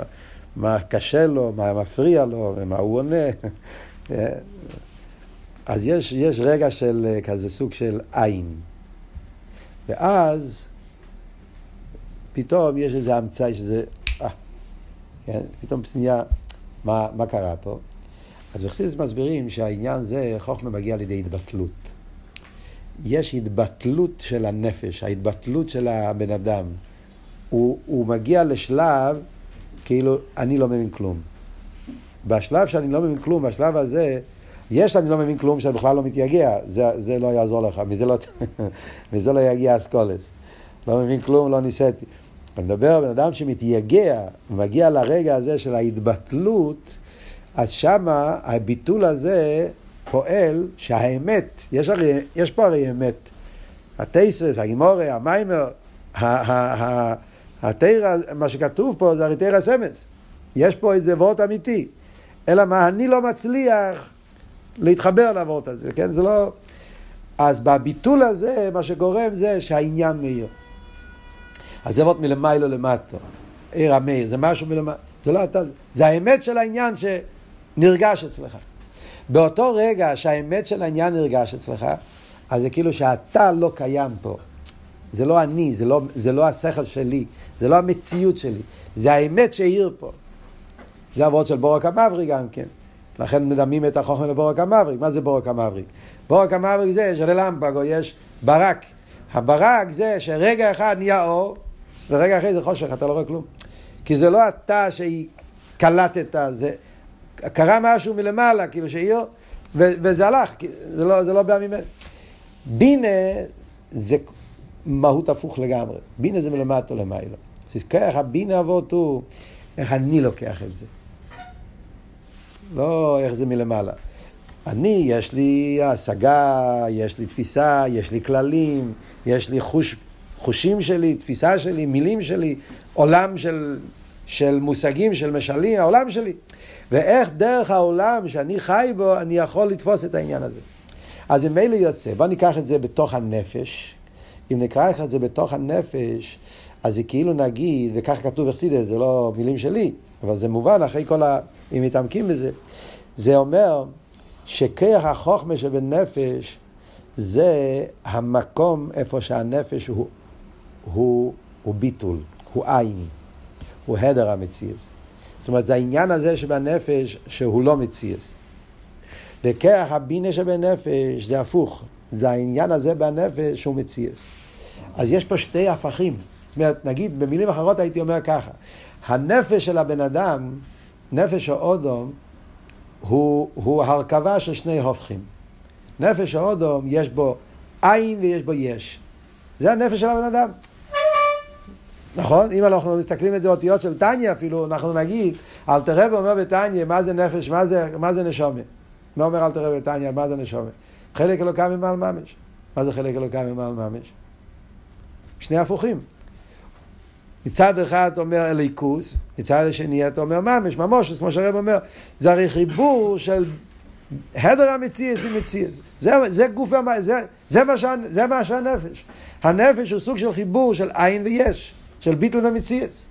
מה קשה לו, מה מפריע לו, ומה הוא עונה. [LAUGHS] אז יש, יש רגע של כזה סוג של עין. ואז פתאום יש איזה המצאה שזה, אה, כן, פתאום פנייה, מה, מה קרה פה? אז בחסידס מסבירים שהעניין זה, חוכמה מגיע לידי התבטלות. יש התבטלות של הנפש, ההתבטלות של הבן אדם. הוא, הוא מגיע לשלב כאילו אני לא מבין כלום. בשלב שאני לא מבין כלום, בשלב הזה, יש אני לא מבין כלום שאני בכלל לא מתייגע, זה, זה לא יעזור לך, מזה לא, [LAUGHS] מזה לא יגיע אסכולס. לא מבין כלום, לא ניסיתי. אני מדבר על בן אדם שמתייגע, מגיע לרגע הזה של ההתבטלות, אז שמה הביטול הזה פועל שהאמת, יש, הרי, יש פה הרי אמת. הטייסס, הגימורי, המיימר, התרא, מה שכתוב פה זה הרי תרא סמס. יש פה איזה וורט אמיתי. אלא מה, אני לא מצליח להתחבר לוורט הזה, כן? זה לא... אז בביטול הזה, מה שגורם זה שהעניין מאיר. אז זה עוד מלמיילו למטו. עיר המאיר, זה משהו מלמטו. זה לא אתה, זה האמת של העניין שנרגש אצלך. באותו רגע שהאמת של העניין נרגש אצלך, אז זה כאילו שאתה לא קיים פה. זה לא אני, זה לא, זה לא השכל שלי, זה לא המציאות שלי, זה האמת שהעיר פה. זה אבות של בורק המבריק גם כן. לכן מדמים את החוכמה לבורק המבריק. מה זה בורק המבריק? בורק המבריק זה שללמפגו יש ברק. הברק זה שרגע אחד נהיה אור, ורגע אחרי זה חושך, אתה לא רואה כלום. כי זה לא אתה שקלטת, זה קרה משהו מלמעלה, כאילו שעיר, וזה הלך, זה לא, זה לא בא ממנו. בינה זה מהות הפוך לגמרי. בינה זה מלמטה למיילו. ככה הבינה אבות איך אני לוקח את זה. לא איך זה מלמעלה. אני, יש לי השגה, יש לי תפיסה, יש לי כללים, יש לי חוש, חושים שלי, תפיסה שלי, מילים שלי, עולם של, של מושגים, של משלים, העולם שלי. ואיך דרך העולם שאני חי בו, אני יכול לתפוס את העניין הזה. אז אם מילא יוצא, בוא ניקח את זה בתוך הנפש. אם נקרא לך את זה בתוך הנפש, אז זה כאילו נגיד, וכך כתוב אכסידס, זה לא מילים שלי, אבל זה מובן אחרי כל ה... אם מתעמקים בזה. זה אומר שכיח החוכמה שבנפש זה המקום איפה שהנפש הוא, הוא, הוא ביטול, הוא עין, הוא הדר המציאס. זאת אומרת, זה העניין הזה שבנפש שהוא לא מציאס. וכיח הבינה שבנפש זה הפוך, זה העניין הזה בנפש שהוא מציאס. אז יש פה שתי הפכים. זאת אומרת, נגיד, במילים אחרות הייתי אומר ככה, הנפש של הבן אדם, נפש האודום, הוא, הוא הרכבה של שני הופכים. נפש האודום, יש בו עין ויש בו יש. זה הנפש של הבן אדם. נכון? אם אנחנו מסתכלים את זה אותיות של טניה אפילו, אנחנו נגיד, אלתר רב אומר בטניה, מה זה נפש, מה זה, מה זה נשומה? מה אומר אלתר רב בטניה, מה זה נשומה? חלק אלוקם ממעל ממש. מה זה חלק אלוקם ממעל ממש? שני הפוכים. מצד אחד אתה אומר אליקוס, מצד השני אתה אומר ממש, ממוש, כמו שהרב אומר, זה הרי חיבור של הדר המציאס עם מציאס. זה, זה גוף, זה, זה, מה שה, זה מה שהנפש. הנפש הוא סוג של חיבור של עין ויש, של ביטל ומציאס.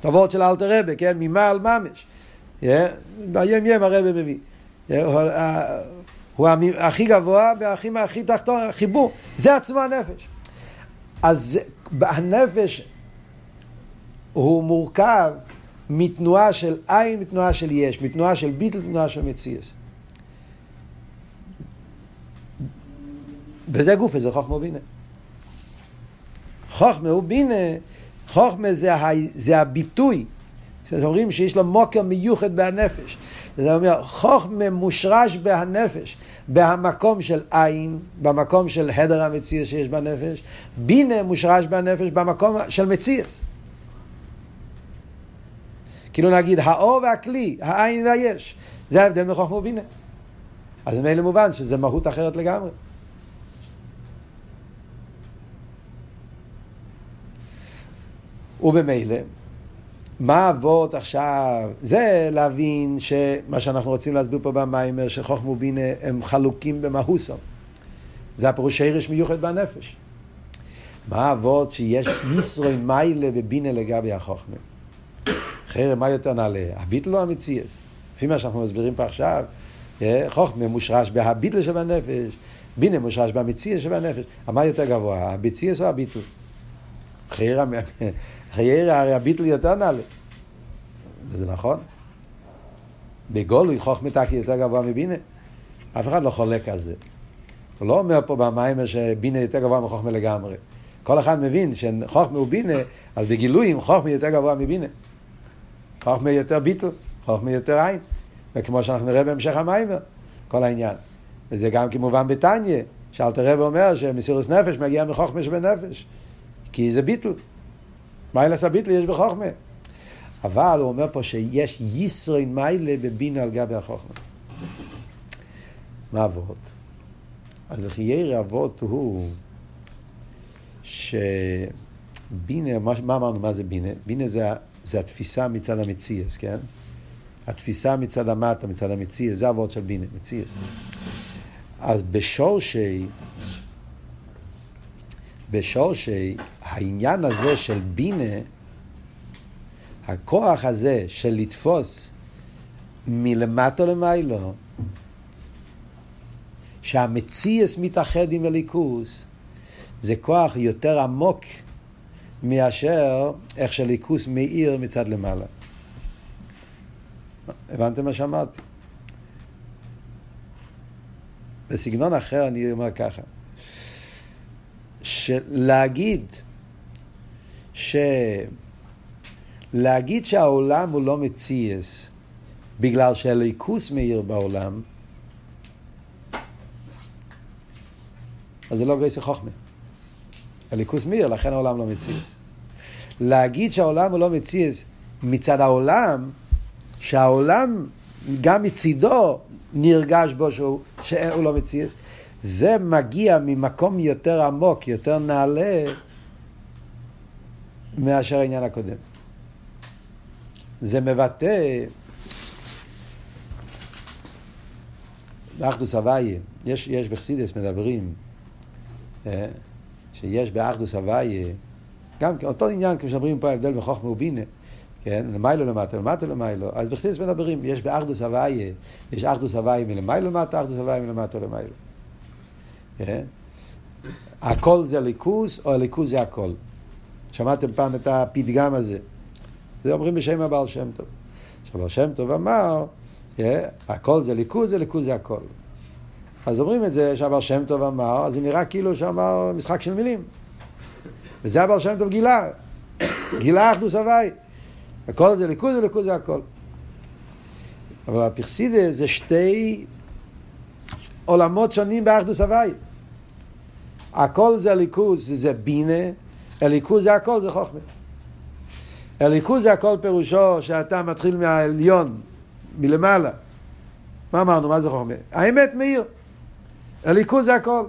תבואות של אלתר רבה, כן, ממעל ממש. ביום יום הרב מביא. הוא הכי גבוה והכי תחתון, חיבור. זה עצמו הנפש. אז הנפש הוא מורכב מתנועה של עין, מתנועה של יש, מתנועה של ביטל, מתנועה של מציאס. וזה גופה, זה חוכמה ובינה. חוכמה ובינה, חוכמה זה, ה, זה הביטוי. אומרים שיש לו מוקר מיוחד בהנפש. זה אומר, חוכמה מושרש בהנפש. במקום של עין, במקום של הדר המציאס שיש בנפש, בינה מושרש בנפש במקום של מציאס. כאילו נגיד האור והכלי, העין והיש, זה ההבדל מחוכמה ובינה. אז מילא מובן שזה מהות אחרת לגמרי. ובמילא, מה אבות עכשיו? זה להבין שמה שאנחנו רוצים להסביר פה במיימר, שחוכמה ובינה הם חלוקים במהוסו. זה הפירוש שרש מיוחד בנפש. מה אבות שיש ישרוי מיילה ובינה לגבי החוכמה? חרם, מה יותר נעלה? הביטל או המציאס? לפי מה שאנחנו מסבירים פה עכשיו, אה, חוכמה מושרש בהביטל שבנפש, בינה מושרש במציאס שבנפש. מה יותר גבוה, המציאס או הביטל? חרם, חייר הרי הביטל יותר נעלה. וזה נכון. בגולוי חוכמה תקי יותר גבוה מבינה. אף אחד לא חולק על זה. הוא לא אומר פה במיימר שבינה יותר גבוה מחוכמה לגמרי. כל אחד מבין שחוכמה הוא בינה, אז בגילויים חוכמה יותר גבוה מבינה. חוכמה יותר ביטל, חוכמה יותר עין. וכמו שאנחנו נראה בהמשך המיימר, כל העניין. וזה גם כמובן בתניא, שאלתר רב אומר שמסירוס נפש מגיע מחוכמה שבנפש. כי זה ביטל. מיילס הביטל יש בחוכמה. אבל הוא אומר פה שיש ישרוי מיילה בבינה על גבי החוכמה. מה אבות? אז לחייר אבות הוא שבינה, מה, מה אמרנו, מה זה בינה? בינה זה, זה התפיסה מצד המציאס, כן? התפיסה מצד המטה, מצד המציאס, זה אבות של בינה, מציאס. אז בשורשי, בשורשי, העניין הזה של בינה, הכוח הזה של לתפוס מלמטה למיילו, שהמציאס מתאחד עם הליכוס, זה כוח יותר עמוק מאשר איך שליכוס מאיר מצד למעלה. הבנתם מה שאמרתי? בסגנון אחר אני אומר ככה, שלהגיד ש... להגיד שהעולם הוא לא מציאס בגלל שהליכוס מאיר בעולם, אז זה לא גייסי חוכמה. הליכוס מאיר, לכן העולם לא מציאס. להגיד שהעולם הוא לא מציאס מצד העולם, שהעולם גם מצידו נרגש בו שהוא, שהוא לא מציאס, זה מגיע ממקום יותר עמוק, יותר נעלה, מאשר העניין הקודם. זה מבטא באחדוס הוויה, יש, יש בחסידס מדברים אה, שיש באחדוס הוויה גם אותו עניין כמו שאומרים פה ההבדל בין חוכמה ובינה כן, למיילו למטה, למטה למיילו, אז בחסידס מדברים, יש באחדוס הוויה, יש אחדוס הוויה מלמיילו למטה, אחדוס הוויה מלמטה למיילו. כן? הכל זה ליכוס, או הליכוס זה הכל. שמעתם פעם את הפתגם הזה. זה אומרים בשם הבעל שם טוב. שהבעל שם טוב אמר, yeah, הכל זה ליכוז וליכוז זה הכל. אז אומרים את זה שהבעל שם טוב אמר, אז זה נראה כאילו שאמר משחק של מילים. וזה הבעל שם טוב גילה. גילה אחדוס הוואי. הכל זה ליכוז וליכוז זה הכל. אבל הפרסידה זה שתי עולמות שונים באחדוס הוואי. הכל זה ליכוז, זה בינה, הליכוז זה הכל, זה חוכמה. הליכוז זה הכל פירושו שאתה מתחיל מהעליון, מלמעלה. מה אמרנו? מה זה חוכמה? האמת מאיר. הליכוז זה הכל.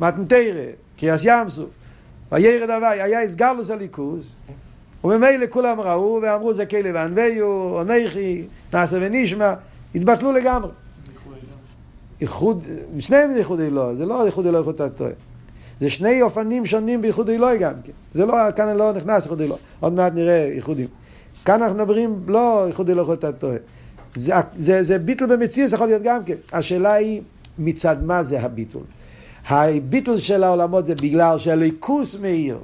מתנתרא, קריאס ים סוף. וירד הווי, היה הסגרלוס הליכוז, וממילא כולם ראו ואמרו זה כלב ענוויו, עונכי, נעשה ונשמע, התבטלו לגמרי. איחוד, שניהם זה איחוד אלוה, זה לא איחוד אלוה איחוד הטועה. זה שני אופנים שונים בייחוד אלוהי גם כן. זה לא, כאן לא נכנס ייחוד אלוהי. עוד מעט נראה ייחודים. כאן אנחנו מדברים לא ייחוד אלוהי אתה טועה. זה, זה, זה ביטול במציאות, יכול להיות גם כן. השאלה היא מצד מה זה הביטול. הביטול של העולמות זה בגלל שהליכוס מאיר.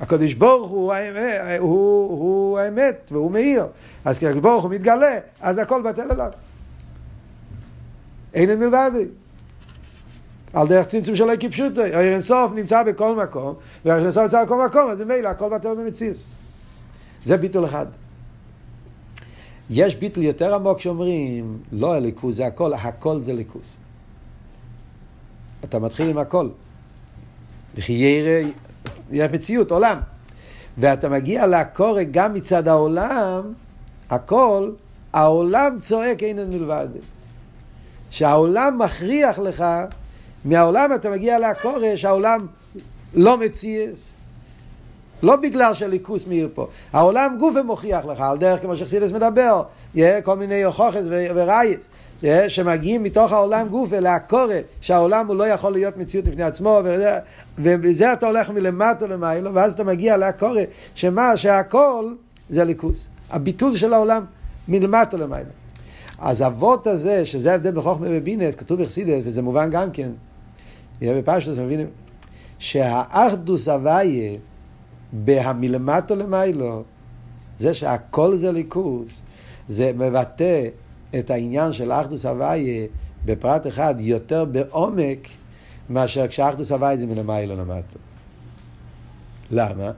הקדוש ברוך הוא, האמת, הוא, הוא האמת והוא מאיר. אז כשהקדוש ברוך הוא מתגלה, אז הכל בטל אליו. אין את מלבדי. על דרך צמצום שלא כפשוטו. עיר אינסוף נמצא בכל מקום, ועיר אינסוף נמצא בכל מקום, אז ממילא הכל בטל במציאות. זה ביטול אחד. יש ביטול יותר עמוק שאומרים, לא הליכוז זה הכל, הכל זה ליכוז. אתה מתחיל עם הכל. וכי ירא, יש מציאות, עולם. ואתה מגיע לקורא גם מצד העולם, הכל, העולם צועק אין מלבד. שהעולם מכריח לך מהעולם אתה מגיע לעקורש, העולם לא מציאס. לא בגלל שהליכוס מאיר פה. העולם גופה מוכיח לך, על דרך כמו שחסידס מדבר, יהיה כל מיני הוכחס ורייס, שמגיעים מתוך העולם גופה לעקורת, שהעולם הוא לא יכול להיות מציאות לפני עצמו, ובזה אתה הולך מלמטה למיילו, ואז אתה מגיע לעקורת, שמה, שהכל זה ליכוס. הביטול של העולם מלמטה למיילו. אז אבות הזה, שזה ההבדל בחוכמה ובינס, כתוב בחסידס, וזה מובן גם כן, בפשטוס, מבינים? שהאחדוס הוויה בהמלמטו למיילו, זה שהכל זה ליכוז, זה מבטא את העניין של אחדוס הוויה בפרט אחד יותר בעומק מאשר כשאחדוס הוויה זה מלמיילו למטו. למה?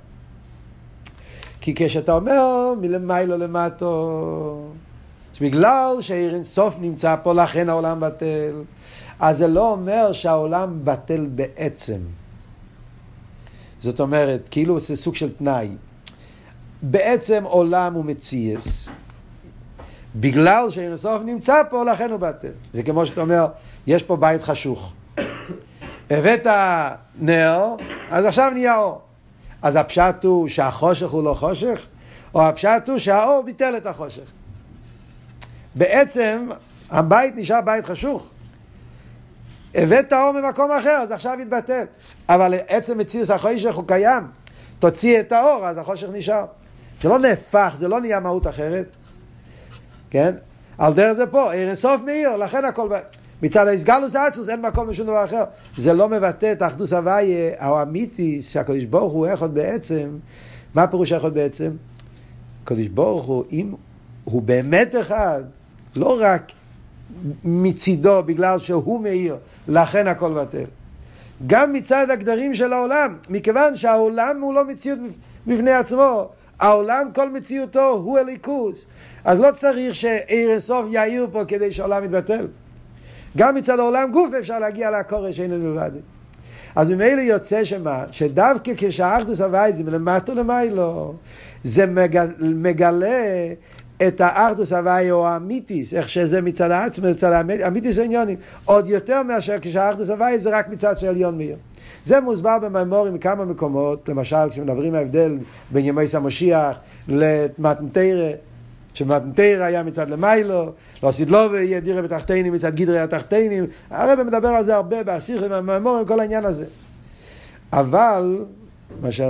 כי כשאתה אומר מלמיילו למטו, שבגלל שעיר אינסוף נמצא פה לכן העולם בטל, אז זה לא אומר שהעולם בטל בעצם. זאת אומרת, כאילו זה סוג של תנאי. בעצם עולם הוא מציאס, בגלל שאינסוף נמצא פה, לכן הוא בטל. זה כמו שאתה אומר, יש פה בית חשוך. הבאת נר, אז עכשיו נהיה אור. אז הפשט הוא שהחושך הוא לא חושך, או הפשט הוא שהאור ביטל את החושך. בעצם הבית נשאר בית חשוך. הבאת האור ממקום אחר, אז עכשיו יתבטל. אבל עצם מציאות החושך הוא קיים. תוציא את האור, אז החושך נשאר. זה לא נהפך, זה לא נהיה מהות אחרת. כן? על דרך זה פה, ערן סוף מאיר, לכן הכל... מצד האיסגלוס אצוס אין מקום לשום דבר אחר. זה לא מבטא את האחדוס הוויה האמיתי שהקדוש ברוך הוא אחד בעצם. מה פירוש אחד בעצם? הקדוש ברוך הוא, אם הוא באמת אחד, לא רק מצידו בגלל שהוא מאיר, לכן הכל בטל. גם מצד הגדרים של העולם, מכיוון שהעולם הוא לא מציאות בפני עצמו, העולם כל מציאותו הוא הליכוס. אז לא צריך שעיר אינסוף יאיר פה כדי שהעולם יתבטל. גם מצד העולם גוף אפשר להגיע לעקורש שאין מלבד. אז ממילא יוצא שמה, שדווקא כשהאחדוס הוואי זה מלמטו למיילו, זה מגלה את האחדוס הוואי או האמיתיס, איך שזה מצד העצמא, מצד האמיתיס העניונים, עוד יותר מאשר כשהאחדוס הוואי זה רק מצד של עליון מאיר. זה מוסבר במימורים מכמה מקומות, למשל כשמדברים ההבדל בין ימי סמושיח למתנתרא, שמתנתרא היה מצד למיילו, לא סידלובי יהיה דירה בתחתינים מצד גדרי התחתינים, הרב מדבר על זה הרבה באסיכים, במימורים, כל העניין הזה. אבל, מה ש...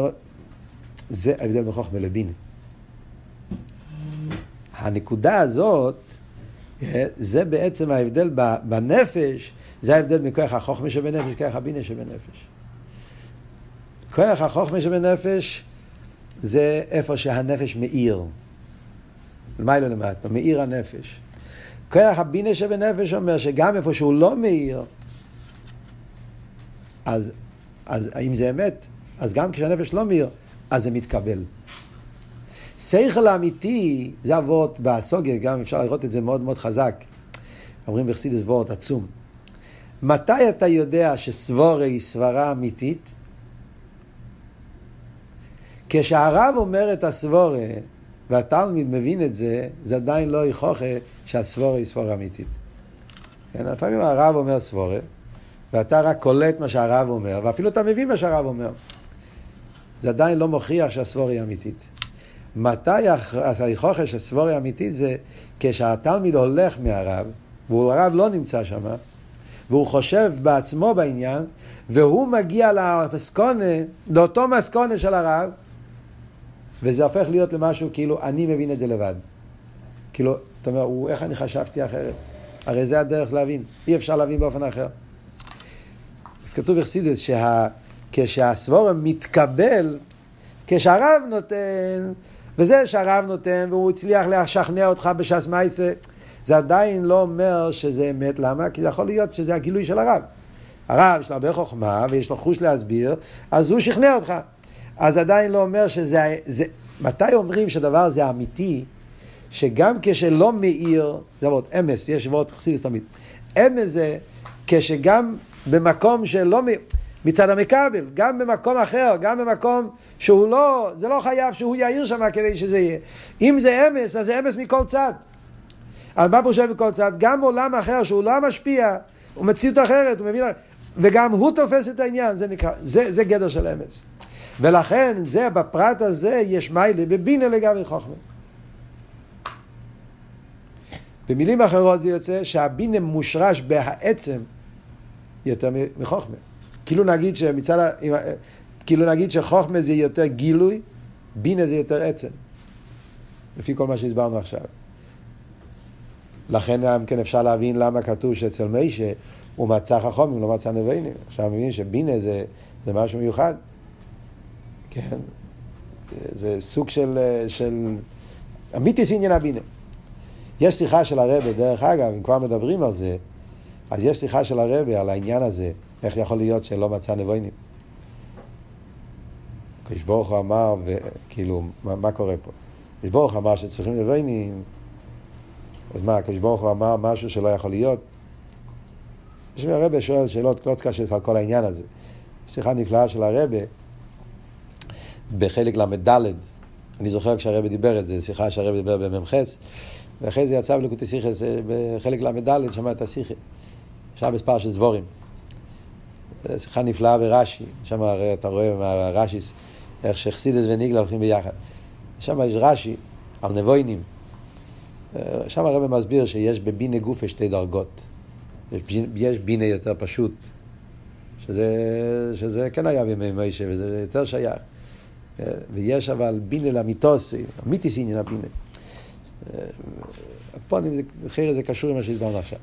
זה ההבדל בין חוכמה לבינה. הנקודה הזאת, אה, זה בעצם ההבדל בנפש, זה ההבדל מכוח החוכמה שבנפש, כוח הבינה שבנפש. כוח החוכמה שבנפש זה איפה שהנפש מאיר. למיילו למטה, מאיר הנפש. כוח הבינה שבנפש אומר שגם איפה שהוא לא מאיר, אז, אז אם זה אמת, אז גם כשהנפש לא מאיר, אז זה מתקבל. שכל אמיתי, זה אבות בסוגיה, גם אפשר לראות את זה מאוד מאוד חזק. אומרים בחסידס וורט עצום. מתי אתה יודע שסבורה היא סברה אמיתית? כשהרב אומר את הסבורה, והתלמיד מבין את זה, זה עדיין לא יכוחה שהסבורה היא סבורה אמיתית. כן, לפעמים הרב אומר סבורה, ואתה רק קולט מה שהרב אומר, ואפילו אתה מבין מה שהרב אומר. זה עדיין לא מוכיח שהסבורה היא אמיתית. מתי היכוחה של סבורה אמיתית זה כשהתלמיד הולך מהרב, והרב לא נמצא שם, והוא חושב בעצמו בעניין, והוא מגיע למסקונה, לאותו מסקונה של הרב, וזה הופך להיות למשהו כאילו, אני מבין את זה לבד. כאילו, אתה אומר, איך אני חשבתי אחרת? הרי זה הדרך להבין, אי אפשר להבין באופן אחר. אז כתוב בחסידס שכשהסבורם מתקבל, כשהרב נותן, וזה שהרב נותן, והוא הצליח לשכנע אותך בש"ס מייסה, זה עדיין לא אומר שזה אמת, למה? כי זה יכול להיות שזה הגילוי של הרב. הרב יש לו הרבה חוכמה ויש לו חוש להסביר, אז הוא שכנע אותך. אז עדיין לא אומר שזה... זה, מתי אומרים שדבר הזה אמיתי? שגם כשלא מאיר, זה עבוד, אמס, יש עבוד חסידס תמיד. אמס זה כשגם במקום שלא מאיר, מצד המכבל, גם במקום אחר, גם במקום שהוא לא, זה לא חייב שהוא יאיר שם כדי שזה יהיה. אם זה אמס, אז זה אמס מכל צד. אז מה פרושי מכל צד? גם עולם אחר שהוא לא משפיע, הוא מציאות אחרת, הוא מבין, וגם הוא תופס את העניין, זה נקרא, זה, זה גדר של אמס. ולכן זה, בפרט הזה יש מיילה בבינה לגבי חוכמה. במילים אחרות זה יוצא שהבינה מושרש בעצם יותר מחוכמה. כאילו נגיד שמצד, כאילו נגיד שחוכמה זה יותר גילוי, בינה זה יותר עצם. לפי כל מה שהסברנו עכשיו. לכן גם כן אפשר להבין למה כתוב שאצל מישה הוא מצא חכומים, לא מצא נבינים. עכשיו מבין שבינה זה, זה משהו מיוחד. כן? זה, זה סוג של, של אמיתיס עניין הבינה. יש שיחה של הרבה, דרך אגב, אם כבר מדברים על זה, אז יש שיחה של הרבה על העניין הזה, איך יכול להיות שלא מצא נבוינים. כשברוך הוא אמר, וכאילו, מה, מה קורה פה? כשברוך אמר שצריכים נבוינים, אז מה, כשברוך הוא אמר משהו שלא יכול להיות? לי הרבה שואל שאלות קלוץ קשה על כל העניין הזה. שיחה נפלאה של הרבה, בחלק ל"ד, אני זוכר כשהרבי דיבר את זה, שיחה שהרבי דיבר במ"ח, ואחרי זה יצא בלקוטי סיכס, בחלק ל"ד שמע את השיחה, שם מספר של דבורים. שיחה נפלאה ברש"י, שם הרי אתה רואה מהרש"י, איך שחסידס וניגלה הולכים ביחד. שם יש רש"י על נבוינים. שם הרבי מסביר שיש בבינה גופה שתי דרגות. יש בינה יותר פשוט, שזה, שזה כן היה בימי מוישה, וזה יותר שייך. ויש אבל בינה למיתוס, אמיתיס עניין הבינה. פה אני, זה קשור עם מה שהסברנו עכשיו.